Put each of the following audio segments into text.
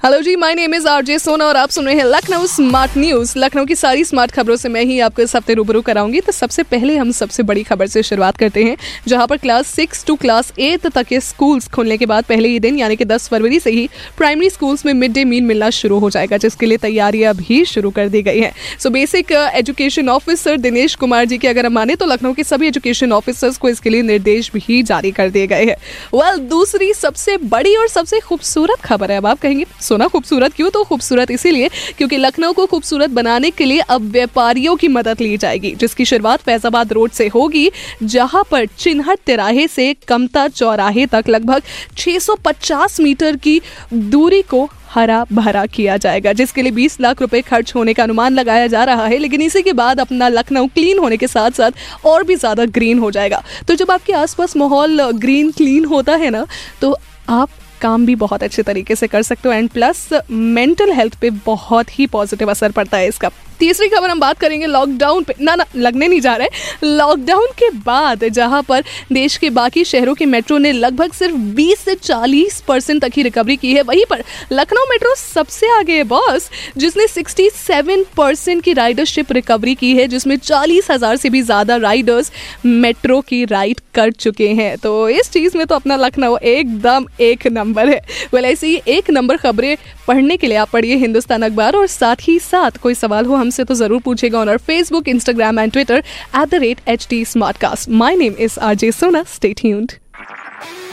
Hello ji my name is RJ Sona और आप सुन रहे हैं लखनऊ स्मार्ट न्यूज़ लखनऊ की सारी स्मार्ट खबरों से मैं ही आपको इस हफ़्ते रूबरू कराऊँगी। तो सबसे पहले हम सबसे बड़ी खबर से शुरुआत करते हैं, जहाँ पर class six to class eight तक के स्कूल्स खुलने के बाद पहले ही दिन, यानी कि 10 फरवरी से ही प्राइमरी स्कूल्स में मिड डे मील मिलना शुरू हो जाएगा, जिसके लिए तैयारियाँ भी शुरू कर दी गई है। So basic education officer Dinesh Kumar ji की अगर हम माने तो लखनऊ के सभी एजुकेशन ऑफिसर्स को इसके लिए निर्देश भी जारी कर दिए गए हैं। वेल दूसरी सबसे बड़ी और सबसे खूबसूरत खबर है, अब आप कहेंगे सोना खूबसूरत, क्यों तो खूबसूरत? इसीलिए क्योंकि लखनऊ को खूबसूरत बनाने के लिए अब व्यापारियों की मदद ली जाएगी, जिसकी शुरुआत फैजाबाद रोड से होगी, जहाँ पर चिन्हट तिराहे से कमता चौराहे तक लगभग 650 मीटर की दूरी को हरा भरा किया जाएगा, जिसके लिए 20 लाख रुपए खर्च होने का अनुमान लगाया जा रहा है। लेकिन इसी के बाद अपना लखनऊ क्लीन होने के साथ साथ और भी ज़्यादा ग्रीन हो जाएगा। तो जब आपके आसपास माहौल ग्रीन क्लीन होता है ना तो आप काम भी बहुत अच्छे तरीके से कर सकते हो एंड प्लस मेंटल हेल्थ पे बहुत ही पॉजिटिव असर पड़ता है इसका। तीसरी खबर हम बात करेंगे लॉकडाउन पे। ना ना, लगने नहीं जा रहे लॉकडाउन के बाद जहाँ पर देश के बाकी शहरों के मेट्रो ने लगभग सिर्फ़ 20 से 40 परसेंट तक ही रिकवरी की है। वहीं पर लखनऊ मेट्रो सबसे आगे है बॉस जिसने 67 परसेंट की राइडरशिप रिकवरी की है, जिसमें चालीस हज़ार से भी ज़्यादा राइडर्स मेट्रो की राइड कर चुके हैं। तो इस चीज़ में तो अपना लखनऊ एकदम एक नंबर है वेल ऐसे ही एक नंबर खबरें पढ़ने के लिए आप पढ़िए हिंदुस्तान अखबार और साथ ही साथ कोई सवाल हो हमसे तो ज़रूर पूछेगा ऑन और Facebook Instagram and Twitter at the rate H T smart cast my name is R J Sona stay tuned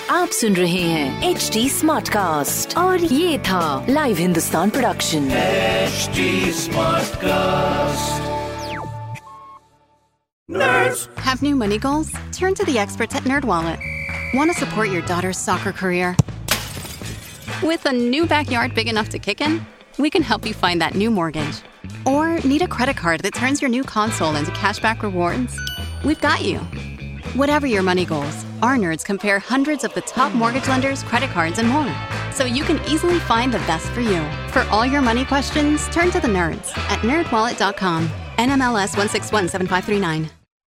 आप सुन रहे हैं एच डी स्मार्ट कास्ट और ये था live Hindustan production HD Smartcast. Nerds. Have new money goals? Turn to the experts at NerdWallet. Want to support your daughter's soccer career? With a new backyard big enough to kick in, we can help you find that new mortgage. Or need a credit card that turns your new console into cashback rewards? We've got you. Whatever your money goals, our nerds compare hundreds of the top mortgage lenders, credit cards, and more. So you can easily find the best for you. For all your money questions, turn to the nerds at nerdwallet.com. NMLS 1617539.